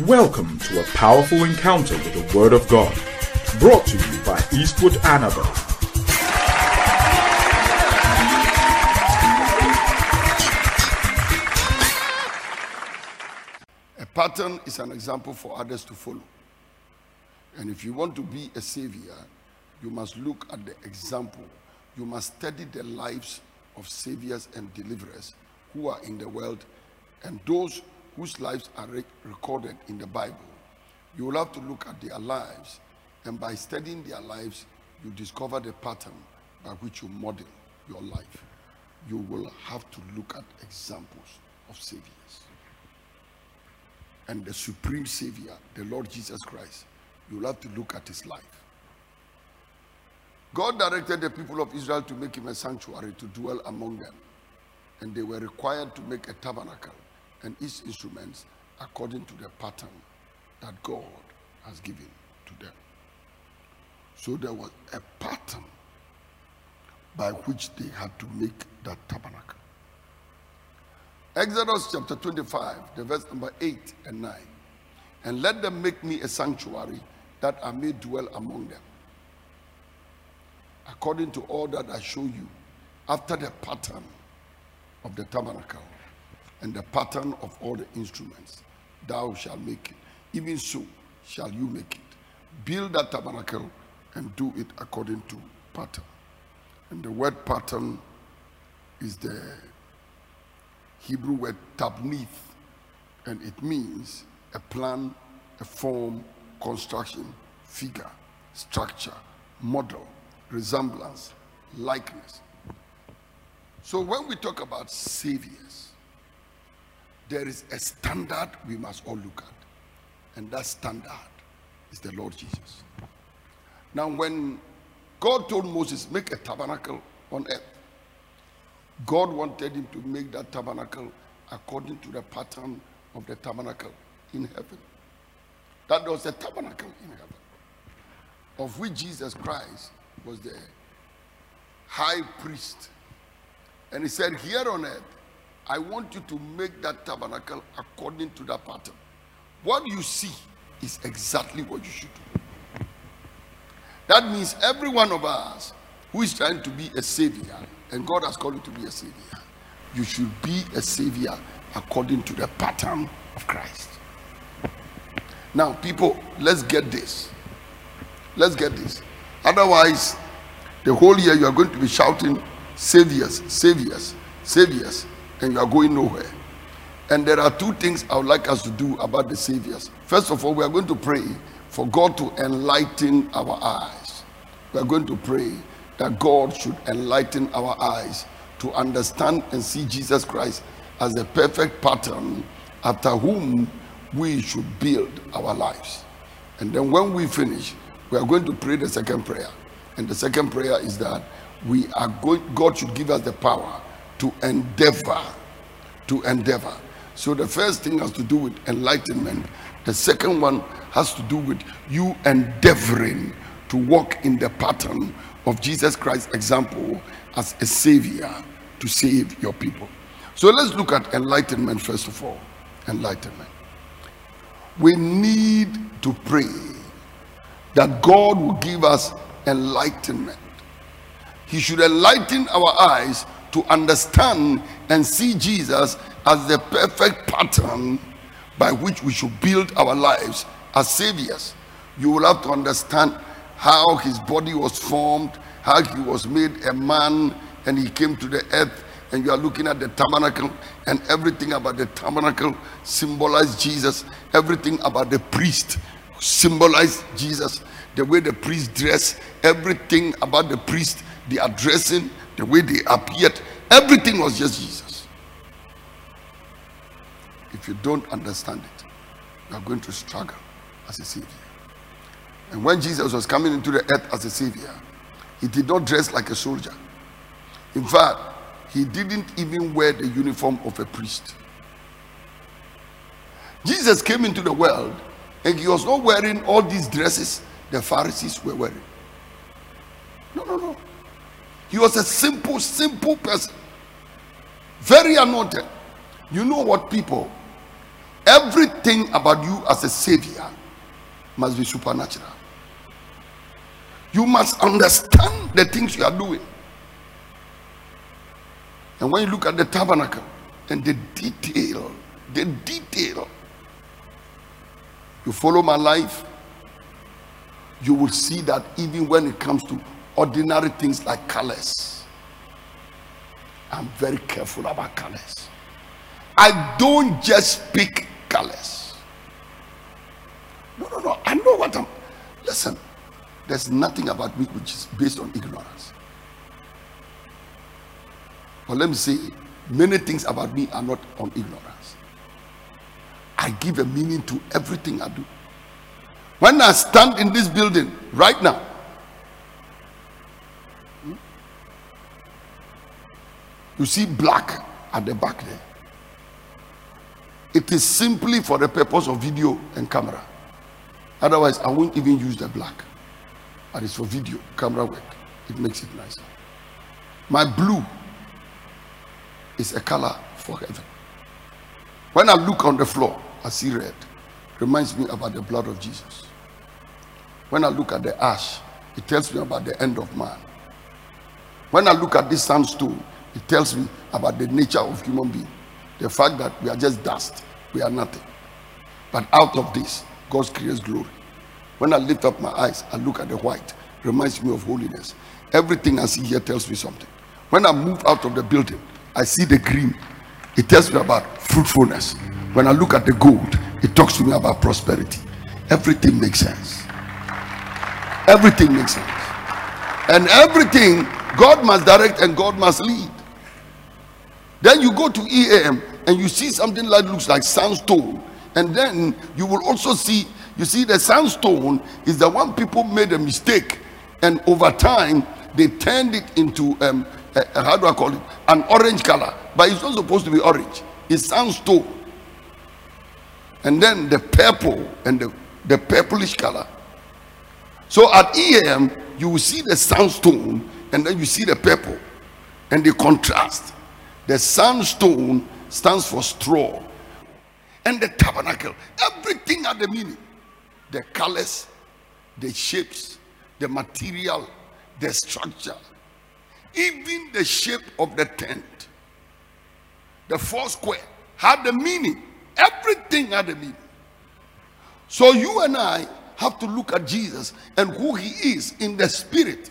Welcome to a powerful encounter with the Word of God, brought to you by Eastwood Anaba. A pattern is an example for others to follow. And if you want to be a savior, you must look at the example. You must study the lives of saviors and deliverers who are in the world and those whose lives are re- recorded in the Bible. You will have to look at their lives, and by studying their lives, you discover the pattern by which you model your life. You will have to look at examples of saviors and the supreme savior, the Lord Jesus Christ, you'll have to look at his life. God directed the people of Israel to make him a sanctuary to dwell among them, and they were required to make a tabernacle and its instruments according to the pattern that God has given to them. So there was a pattern by which they had to make that tabernacle. Exodus chapter 25, the verse number 8 and 9. And let them make me a sanctuary that I may dwell among them. According to all that I show you, after the pattern of the tabernacle and the pattern of all the instruments, thou shalt make it. Even so shall you make it. Build that tabernacle and do it according to pattern. And the word pattern is the Hebrew word tabnith, and it means a plan, a form, construction, figure, structure, model, resemblance, likeness. So when we talk about saviors, there is a standard we must all look at, and that standard is the Lord Jesus. Now, when God told Moses, make a tabernacle on earth, God wanted him to make that tabernacle according to the pattern of the tabernacle in heaven. That was the tabernacle in heaven, of which Jesus Christ was the high priest. And he said, Here on earth, I want you to make that tabernacle according to that pattern. What you see is exactly what you should do. That means every one of us who is trying to be a savior and God has called you to be a savior, you should be a savior according to the pattern of Christ. Now, people, let's get this. Let's get this. Otherwise, the whole year you are going to be shouting, Saviors, Saviors, Saviors, and you are going nowhere. And there are two things I would like us to do about the Saviors. First of all, we are going to pray for God to enlighten our eyes. We are going to pray that God should enlighten our eyes to understand and see Jesus Christ as the perfect pattern after whom we should build our lives. And then when we finish, we are going to pray the second prayer. And the second prayer is that we are going, God should give us the power to endeavor, to endeavor. So the first thing has to do with enlightenment. The second one has to do with you endeavoring to walk in the pattern of Jesus Christ's example as a savior to save your people. So let's look at enlightenment first of all. Enlightenment. We need to pray that God will give us enlightenment. He should enlighten our eyes to understand and see Jesus as the perfect pattern by which we should build our lives as saviors. You will have to understand how his body was formed, how he was made a man and he came to the earth. And you are looking at the tabernacle, and everything about the tabernacle symbolized Jesus. Everything about the priest symbolized Jesus. The way the priest dressed, everything about the priest, the addressing, the way they appeared, everything was just Jesus. If you don't understand it, you are going to struggle as a savior. And when Jesus was coming into the earth as a savior, he did not dress like a soldier. In fact, he didn't even wear the uniform of a priest. Jesus came into the world and he was not wearing all these dresses the Pharisees were wearing. No, no, no. He was a simple, simple person. Very anointed. You know what, people? everything about you as a savior must be supernatural. You must understand the things you are doing. And when you look at the tabernacle and the detail, the detail, you follow my life, you will see that even when it comes to ordinary things like colors, I'm very careful about colors. I don't just pick colors. No, no, no. I know what I'm. Listen, there's nothing about me which is based on ignorance. But let me say, many things about me are not on ignorance. I give a meaning to everything I do. When I stand in this building right now, you see black at the back there. It is simply for the purpose of video and camera. Otherwise, I won't even use the black. But it's for video, camera work. It makes it nicer. My blue is a color for heaven. When I look on the floor, I see red. Reminds me about the blood of Jesus. When I look at the ash, it tells me about the end of man. When I look at this sandstone, it tells me about the nature of human being. The fact that we are just dust, we are nothing. But out of this, God creates glory. When I lift up my eyes, I look at the white, reminds me of holiness. Everything I see here tells me something. When I move out of the building, I see the green. It tells me about fruitfulness. When I look at the gold, it talks to me about prosperity. Everything makes sense. Everything makes sense. And everything God must direct and God must lead. Then you go to EAM and you see something that looks like sandstone. And then you will also see, you see, the sandstone is the one people made a mistake. And over time, they turned it into, um, how do I call it? An orange color. But it's not supposed to be orange, it's sandstone. And then the purple and the, the purplish color. So at EAM, you will see the sandstone and then you see the purple and they contrast. The sandstone stands for straw. And the tabernacle, everything had a meaning. The colors, the shapes, the material, the structure, even the shape of the tent, the four square had the meaning. Everything had a meaning. So you and I have to look at Jesus and who he is in the spirit.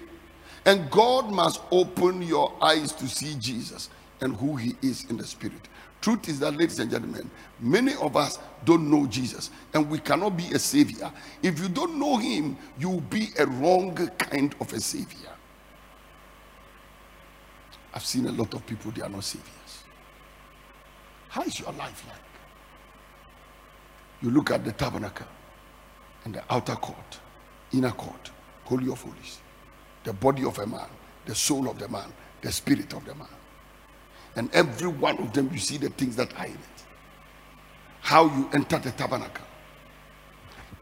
And God must open your eyes to see Jesus and who he is in the spirit. Truth is that, ladies and gentlemen, many of us don't know Jesus and we cannot be a savior. If you don't know him, you will be a wrong kind of a savior. I've seen a lot of people, they are not saviors. How is your life like? You look at the tabernacle and the outer court, inner court, holy of holies, the body of a man, the soul of the man, the spirit of the man. And every one of them, you see the things that are in it. How you enter the tabernacle.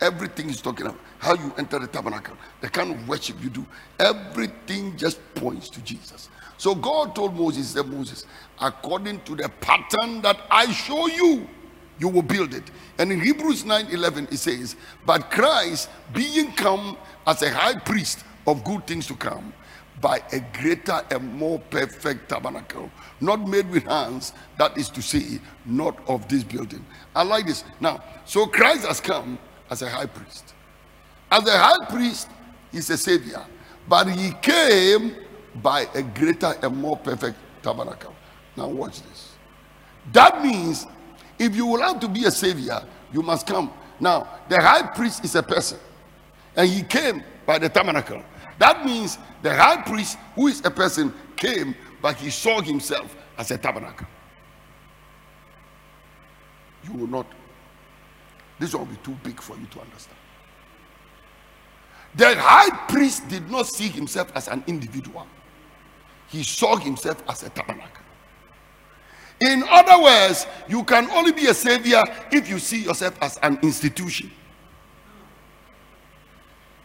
Everything is talking about how you enter the tabernacle, the kind of worship you do. Everything just points to Jesus. So God told Moses, said Moses, according to the pattern that I show you, you will build it. And in Hebrews 9 11, it says, But Christ being come as a high priest of good things to come, by a greater and more perfect tabernacle, not made with hands, that is to say, not of this building. I like this. Now, so Christ has come as a high priest. As a high priest, he's a savior, but he came by a greater and more perfect tabernacle. Now, watch this. That means if you will have to be a savior, you must come. Now, the high priest is a person, and he came by the tabernacle. That means the high priest, who is a person, came, but he saw himself as a tabernacle. You will not. This will be too big for you to understand. The high priest did not see himself as an individual, he saw himself as a tabernacle. In other words, you can only be a savior if you see yourself as an institution.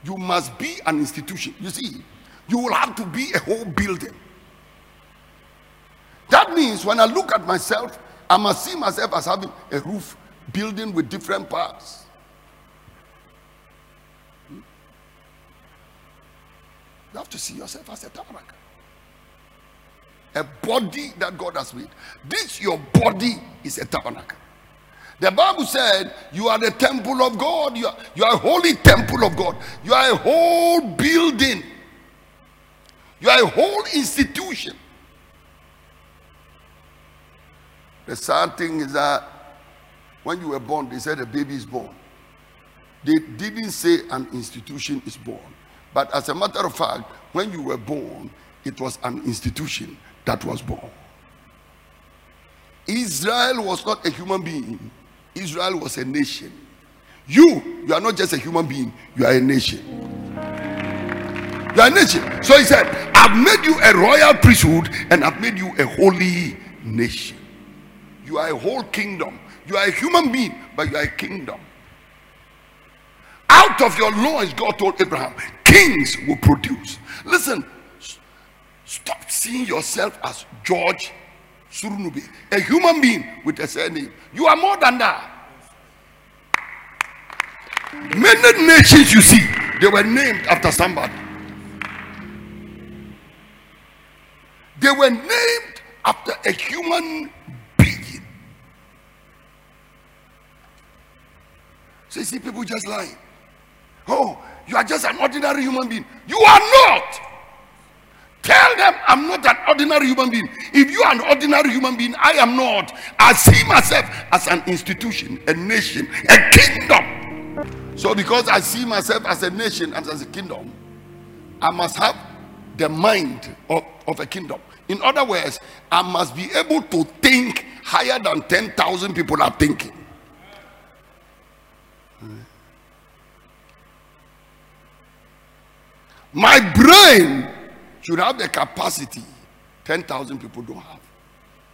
You must be an institution. You see, you will have to be a whole building. That means when I look at myself, I must see myself as having a roof, building with different parts. Hmm? You have to see yourself as a tabernacle. A body that God has made. This, your body, is a tabernacle. The Bible said, You are the temple of God. You are, you are a holy temple of God. You are a whole building. You are a whole institution. The sad thing is that when you were born, they said a baby is born. They didn't say an institution is born. But as a matter of fact, when you were born, it was an institution that was born. Israel was not a human being, Israel was a nation. You, you are not just a human being, you are a nation. You are a nation. So he said, I've made you a royal priesthood and I've made you a holy nation. You are a whole kingdom. You are a human being, but you are a kingdom. Out of your loins, God told Abraham, kings will produce. Listen, stop seeing yourself as George Surunube, a human being with a surname. You are more than that. Many nations you see, they were named after somebody. They were named after a human being. So you see people just lying. Oh, you are just an ordinary human being. You are not. Tell them I'm not an ordinary human being. If you are an ordinary human being, I am not. I see myself as an institution, a nation, a kingdom. So, because I see myself as a nation and as a kingdom, I must have the mind of, of a kingdom. In other words, I must be able to think higher than 10,000 people are thinking. My brain should have the capacity 10,000 people don't have.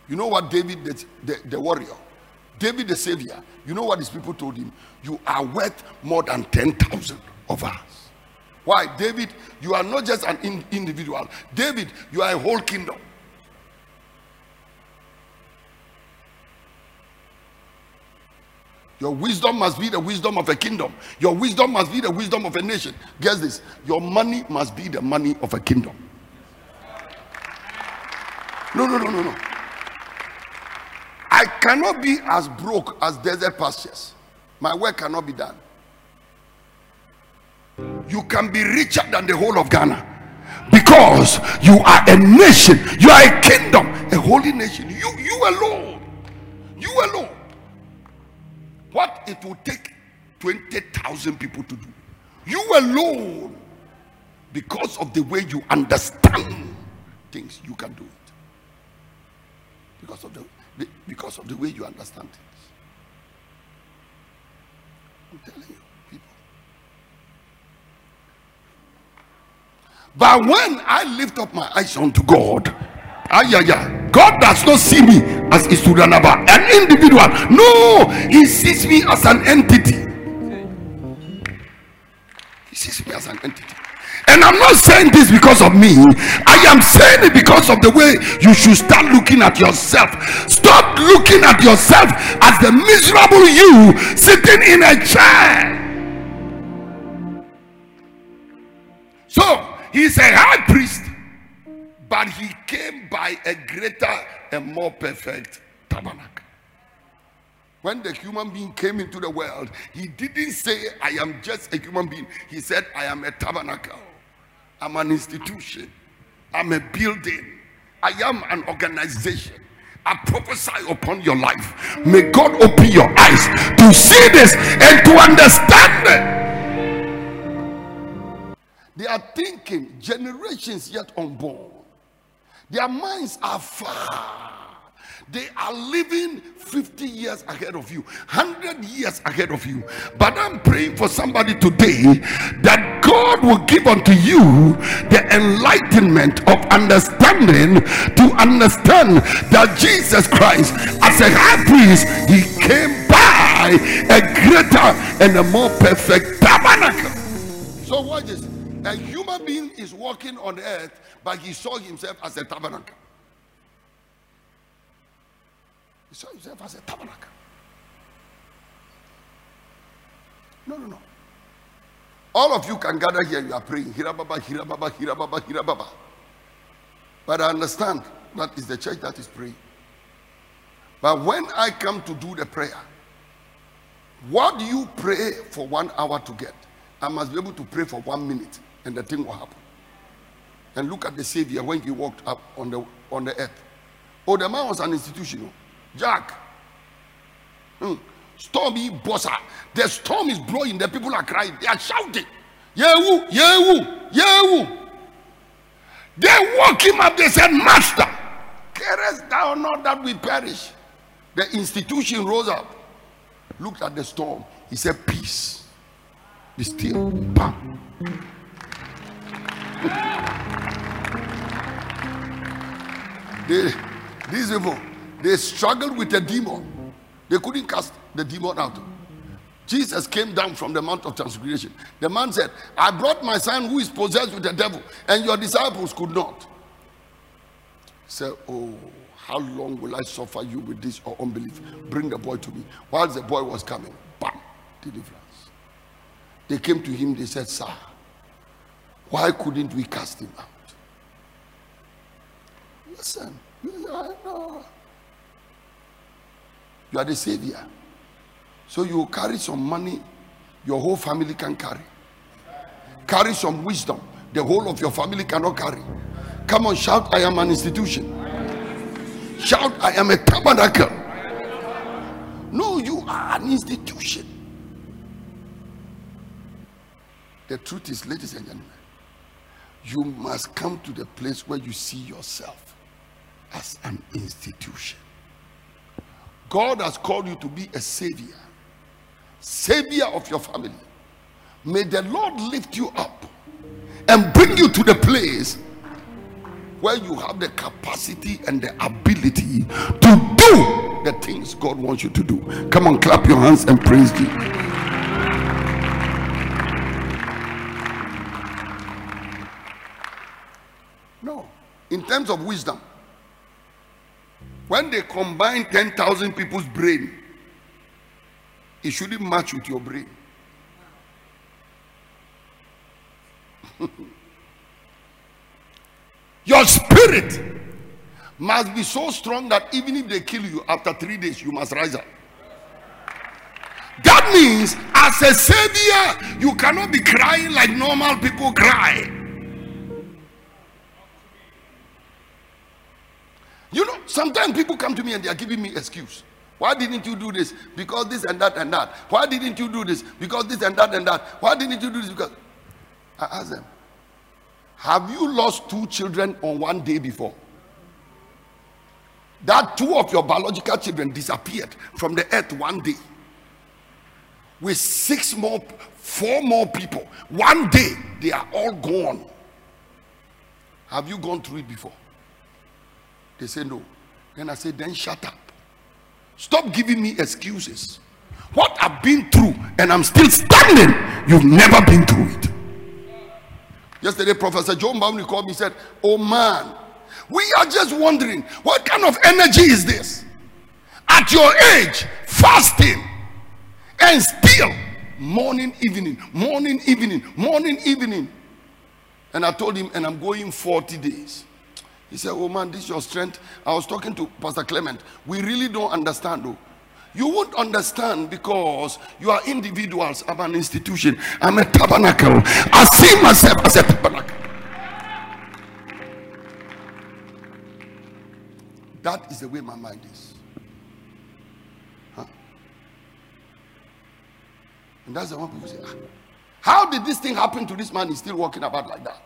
You know what David, the, the, the, warrior, David the savior, you know what his people told him? You are worth more than 10,000 of us. Why? David, you are not just an in, individual. David, you are a whole kingdom. Your wisdom must be the wisdom of a kingdom. Your wisdom must be the wisdom of a nation. Guess this your money must be the money of a kingdom. No, no, no, no, no. I cannot be as broke as desert pastures. My work cannot be done. You can be richer than the whole of Ghana because you are a nation, you are a kingdom, a holy nation. You, you alone, you alone. What it will take 20,000 people to do, you alone, because of the way you understand things, you can do it because of the, because of the way you understand things. I'm telling you, people. But when I lift up my eyes unto God, yeah, God does not see me as a Isudanaba, an individual. No, He sees me as an entity. He sees me as an entity. And I'm not saying this because of me. I am saying it because of the way you should start looking at yourself. Stop looking at yourself as the miserable you sitting in a chair. So he's a high priest, but he came by a greater and more perfect tabernacle. When the human being came into the world, he didn't say, I am just a human being. He said, I am a tabernacle. I'm an institution. I'm a building. I am an organization. I prophesy upon your life. May God open your eyes to see this and to understand it. They are thinking generations yet unborn. Their minds are far. They are living 50 years ahead of you, 100 years ahead of you. But I'm praying for somebody today that God will give unto you the enlightenment of understanding to understand that Jesus Christ, as a high priest, he came by a greater and a more perfect tabernacle. So, what is a human being is walking on earth, but he saw himself as a tabernacle. He saw himself as a tabernacle. No, no, no. All of you can gather here, you are praying. Hirababa, Hirababa, Hirababa, Hirababa. But I understand that is the church that is praying. But when I come to do the prayer, what do you pray for one hour to get? I must be able to pray for one minute and the thing will happen. And look at the Savior when he walked up on the on the earth. Oh, the man was an institution. Oh. Jack. Hmm. Stormy bossa. The storm is blowing. The people are crying. They are shouting. Yehu, Yehu, Yehu. They woke him up. They said, Master, carest thou not that we perish? The institution rose up, looked at the storm. He said, Peace. Be still. Bam. they, these people, they struggled with the demon. They couldn't cast the demon out. Jesus came down from the Mount of Transfiguration. The man said, I brought my son who is possessed with the devil, and your disciples could not. He said, Oh, how long will I suffer you with this or unbelief? Bring the boy to me. Whilst the boy was coming, bam, deliverance. They came to him, they said, Sir, why couldn't we cast him out? Listen, are, no. You are the savior. So you carry some money your whole family can carry. Carry some wisdom the whole of your family cannot carry. Come on, shout, I am an institution. Shout, I am a tabernacle. No, you are an institution. The truth is, ladies and gentlemen, you must come to the place where you see yourself as an institution. God has called you to be a savior, savior of your family. May the Lord lift you up and bring you to the place where you have the capacity and the ability to do the things God wants you to do. Come on, clap your hands and praise Him. No, in terms of wisdom, when they combine 10,000 people's brain, it shouldn't match with your brain. your spirit must be so strong that even if they kill you after three days, you must rise up. That means, as a savior, you cannot be crying like normal people cry. Sometimes people come to me and they are giving me excuse. Why didn't you do this? Because this and that and that. Why didn't you do this? Because this and that and that. Why didn't you do this? Because I ask them, have you lost two children on one day before? That two of your biological children disappeared from the earth one day. With six more, four more people. One day, they are all gone. Have you gone through it before? They say no. Then I said, then shut up. Stop giving me excuses. What I've been through and I'm still standing, you've never been through it. Yesterday, Professor John Boundary called me and said, Oh man, we are just wondering what kind of energy is this? At your age, fasting and still morning, evening, morning, evening, morning, evening. And I told him, and I'm going 40 days. He said, Oh man, this is your strength. I was talking to Pastor Clement. We really don't understand though. You won't understand because you are individuals. I'm an institution. I'm a tabernacle. I see myself as a tabernacle. That is the way my mind is. Huh? And that's the one people say, ah, How did this thing happen to this man? He's still walking about like that.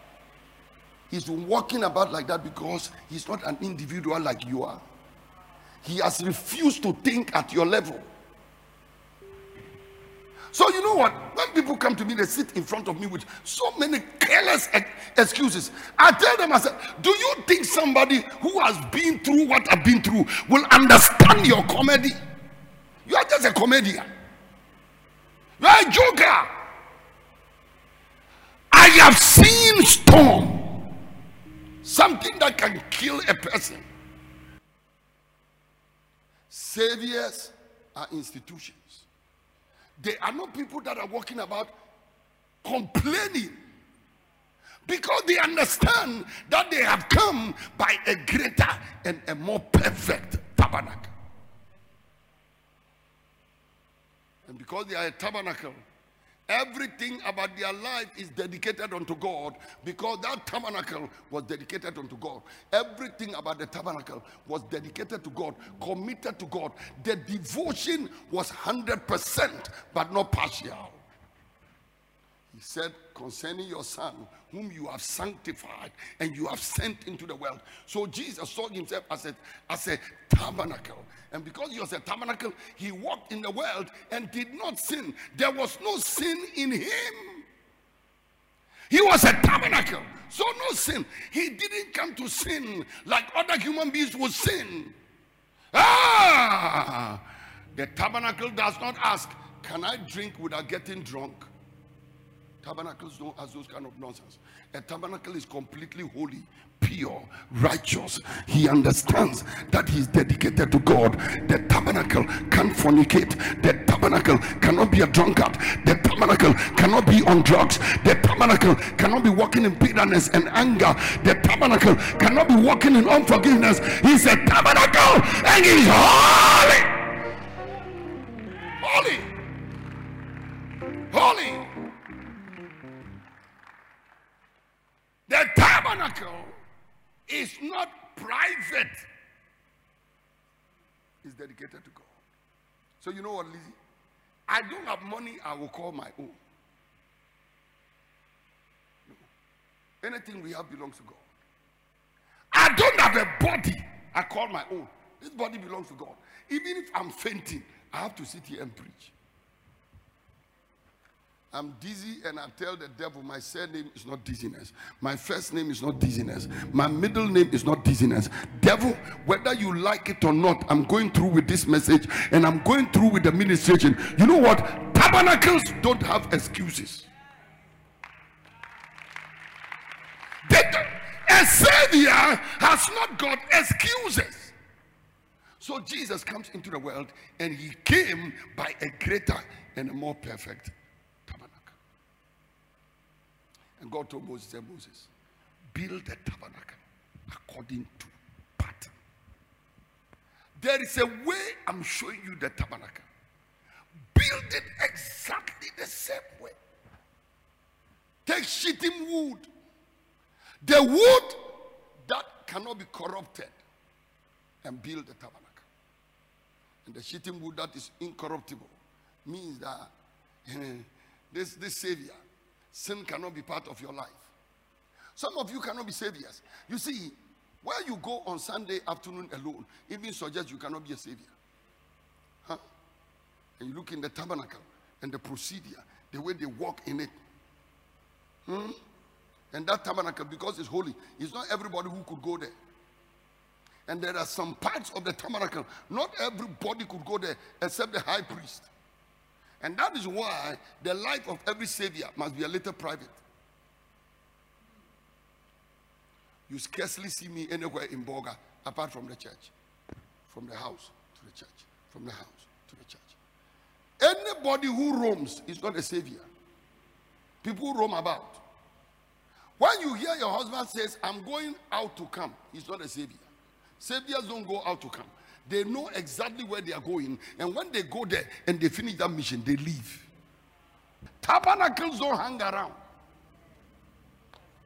He's walking about like that because he's not an individual like you are. He has refused to think at your level. So you know what? When people come to me, they sit in front of me with so many careless ex- excuses. I tell them, I said, "Do you think somebody who has been through what I've been through will understand your comedy? You are just a comedian. You are a joker. I have seen storm, something that can kill a person. Saviors are institutions. They are not people that are walking about complaining because they understand that they have come by a greater and a more perfect tabernacle. And because they are a tabernacle, everything about their life is dedicated unto God because that tabernacle was dedicated unto God. Everything about the tabernacle was dedicated to God, committed to God. The devotion was 100%, but not partial. He said, concerning your son, whom you have sanctified and you have sent into the world. So Jesus saw himself as a, as a tabernacle. And because he was a tabernacle, he walked in the world and did not sin. There was no sin in him. He was a tabernacle, so no sin. He didn't come to sin like other human beings would sin. Ah! The tabernacle does not ask, Can I drink without getting drunk? Tabernacles don't ask those kind of nonsense. A tabernacle is completely holy, pure, righteous. He understands that he's dedicated to God. The tabernacle can't fornicate. The tabernacle cannot be a drunkard. The tabernacle cannot be on drugs. The tabernacle cannot be walking in bitterness and anger. The tabernacle cannot be walking in unforgiveness. He's a tabernacle and he's. Holy. Not private, it's dedicated to God. So, you know what, Lizzie? I don't have money, I will call my own. No. Anything we have belongs to God. I don't have a body, I call my own. This body belongs to God. Even if I'm fainting, I have to sit here and preach. I'm dizzy and I tell the devil my surname is not dizziness. My first name is not dizziness. My middle name is not dizziness. Devil, whether you like it or not, I'm going through with this message and I'm going through with the ministration. You know what? Tabernacles don't have excuses. a savior has not got excuses. So Jesus comes into the world and he came by a greater and a more perfect and God told Moses, said, Moses, build the tabernacle according to pattern. There is a way I'm showing you the tabernacle. Build it exactly the same way. Take shittim wood. The wood that cannot be corrupted and build the tabernacle. And the shittim wood that is incorruptible means that this, this savior sin cannot be part of your life. Some of you cannot be saviors. You see, where you go on Sunday afternoon alone, even suggests you cannot be a savior. Huh? And you look in the tabernacle and the procedure, the way they walk in it. Hmm? And that tabernacle, because it's holy, it's not everybody who could go there. And there are some parts of the tabernacle, not everybody could go there except the high priest. And that is why the life of every savior must be a little private. You scarcely see me anywhere in Bolga apart from the church, from the house to the church, from the house to the church. Anybody who roams is not a savior. People roam about. When you hear your husband says, I'm going out to come, he's not a savior. Saviors don't go out to come. They know exactly where they are going. And when they go there and they finish that mission, they leave. Tabernacles don't hang around.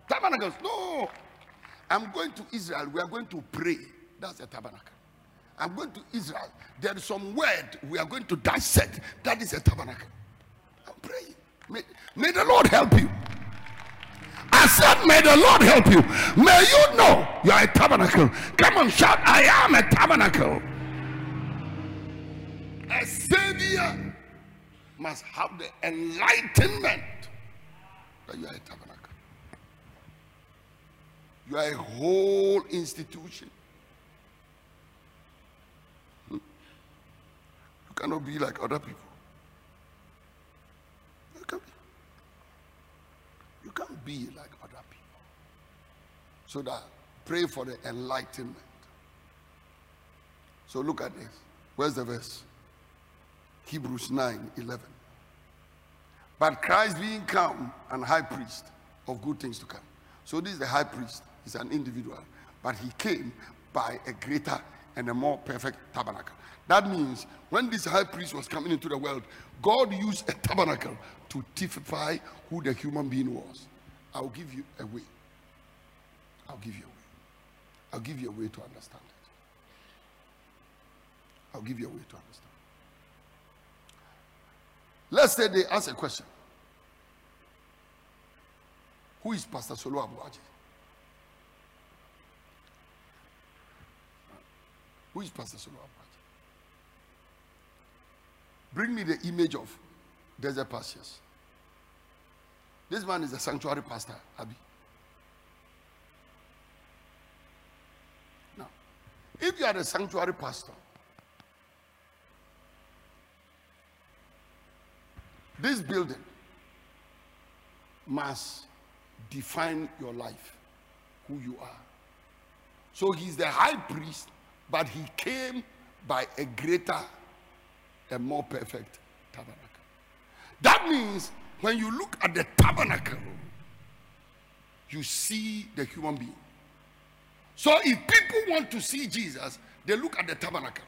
Tabernacles, no. I'm going to Israel. We are going to pray. That's a tabernacle. I'm going to Israel. There is some word we are going to dissect. That is a tabernacle. I'm praying. May, may the Lord help you. I said, May the Lord help you. May you know you are a tabernacle. Come on, shout, I am a tabernacle. A savior must have the enlightenment that you are a tabernacle. You are a whole institution. Hmm. You cannot be like other people. You can't be like other people. So that pray for the enlightenment. So look at this. Where's the verse? Hebrews 9 11. But Christ being come and high priest of good things to come. So this is the high priest. He's an individual. But he came by a greater and a more perfect tabernacle. That means when this high priest was coming into the world, God used a tabernacle to typify who the human being was. I'll give you a way. I'll give you a way. I'll give you a way to understand it. I'll give you a way to understand. Let's say they ask a question. Who is Pastor Solo Abuaji? Who is Pastor Solo Abuaji? Bring me the image of desert pastures. This man is a sanctuary pastor, Abi. Now, if you are a sanctuary pastor, this building must define your life, who you are. So he's the high priest, but he came by a greater and more perfect tabernacle. That means when you look at the tabernacle, you see the human being. So if people want to see Jesus, they look at the tabernacle.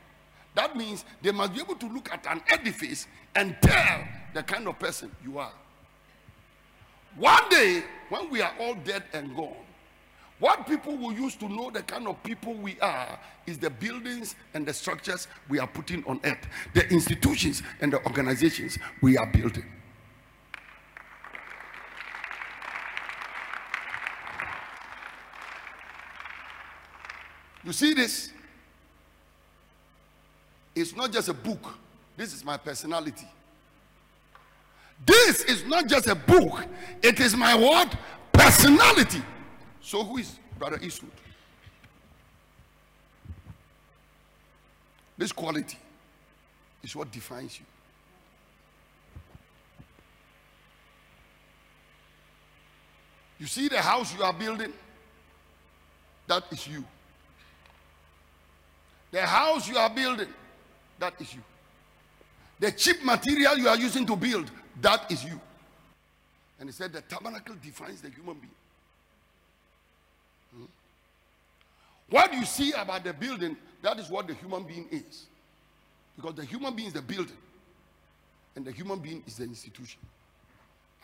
That means they must be able to look at an edifice and tell the kind of person you are. One day, when we are all dead and gone, what people will use to know the kind of people we are is the buildings and the structures we are putting on earth, the institutions and the organizations we are building. You see this? It's not just a book. This is my personality. This is not just a book. It is my what? Personality. So who is Brother Eastwood? This quality is what defines you. You see the house you are building? That is you. The house you are building, that is you. The cheap material you are using to build, that is you. And he said the tabernacle defines the human being. Hmm? What you see about the building, that is what the human being is. Because the human being is the building, and the human being is the institution.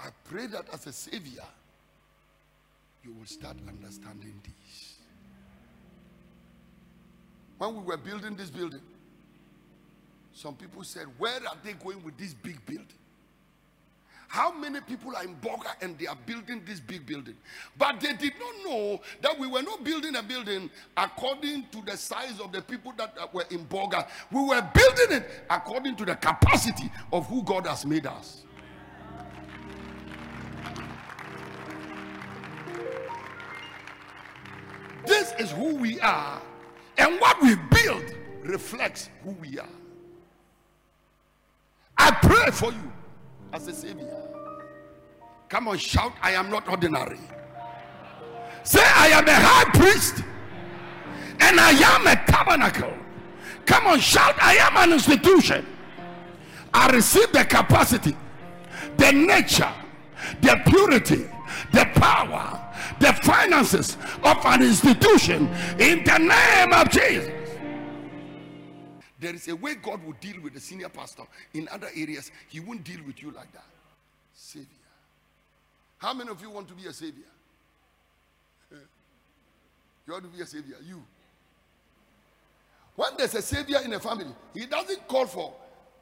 I pray that as a savior, you will start understanding this. When we were building this building, some people said, Where are they going with this big building? How many people are in Bolga and they are building this big building? But they did not know that we were not building a building according to the size of the people that were in Bolga. We were building it according to the capacity of who God has made us. This is who we are and what we build reflects who we are. I pray for you as a savior. Come on, shout, I am not ordinary. Say, I am a high priest and I am a tabernacle. Come on, shout, I am an institution. I receive the capacity, the nature, the purity, the power, the finances of an institution in the name of Jesus. There is a way God will deal with the senior pastor. In other areas, He won't deal with you like that. Savior. How many of you want to be a savior? You want to be a savior? You. When there's a savior in a family, he doesn't call for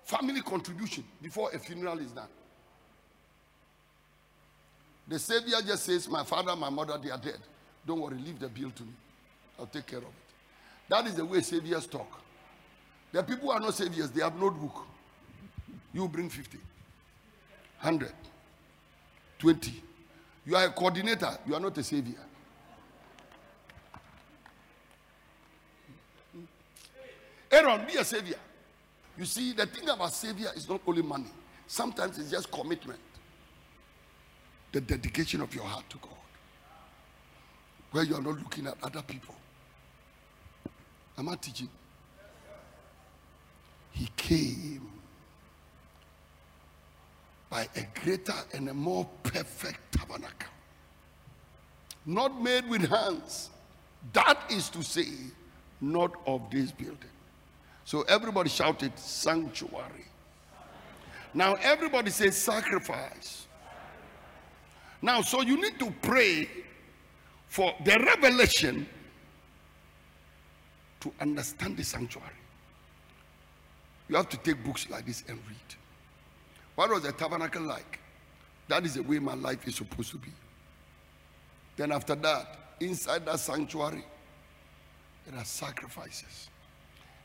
family contribution before a funeral is done. The Savior just says, My father, my mother, they are dead. Don't worry, leave the bill to me. I'll take care of it. That is the way Saviors talk. The people who are not Saviors, they have notebook. You bring 50, 100, 20. You are a coordinator, you are not a Savior. Aaron, be a Savior. You see, the thing about Savior is not only money, sometimes it's just commitment the dedication of your heart to God. Where you are not looking at other people. Am I teaching? He came by a greater and a more perfect tabernacle, not made with hands. That is to say, not of this building. So everybody shouted sanctuary. Now everybody says sacrifice. Now, so you need to pray for the revelation to understand the sanctuary. You have to take books like this and read. What was the tabernacle like? That is the way my life is supposed to be. Then, after that, inside that sanctuary, there are sacrifices.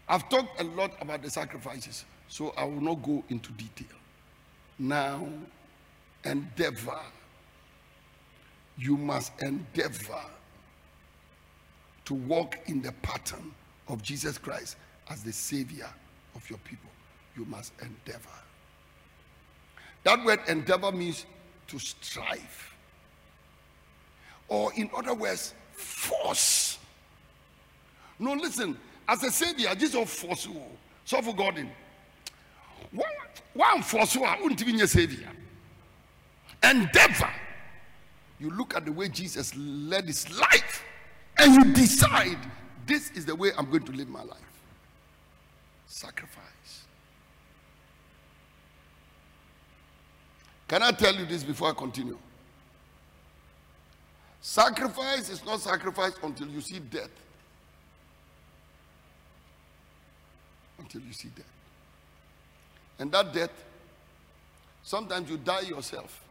I've talked a lot about the sacrifices, so I will not go into detail. Now, endeavor. You must endeavor to walk in the pattern of Jesus Christ as the Savior of your people. You must endeavor. That word endeavor means to strive. Or, in other words, force. No, listen, as a Savior, Jesus force you. So, for God, one force you, even be a Savior. Endeavor. You look at the way Jesus led his life and you decide this is the way I'm going to live my life. Sacrifice. Can I tell you this before I continue? Sacrifice is not sacrifice until you see death. Until you see death. And that death, sometimes you die yourself.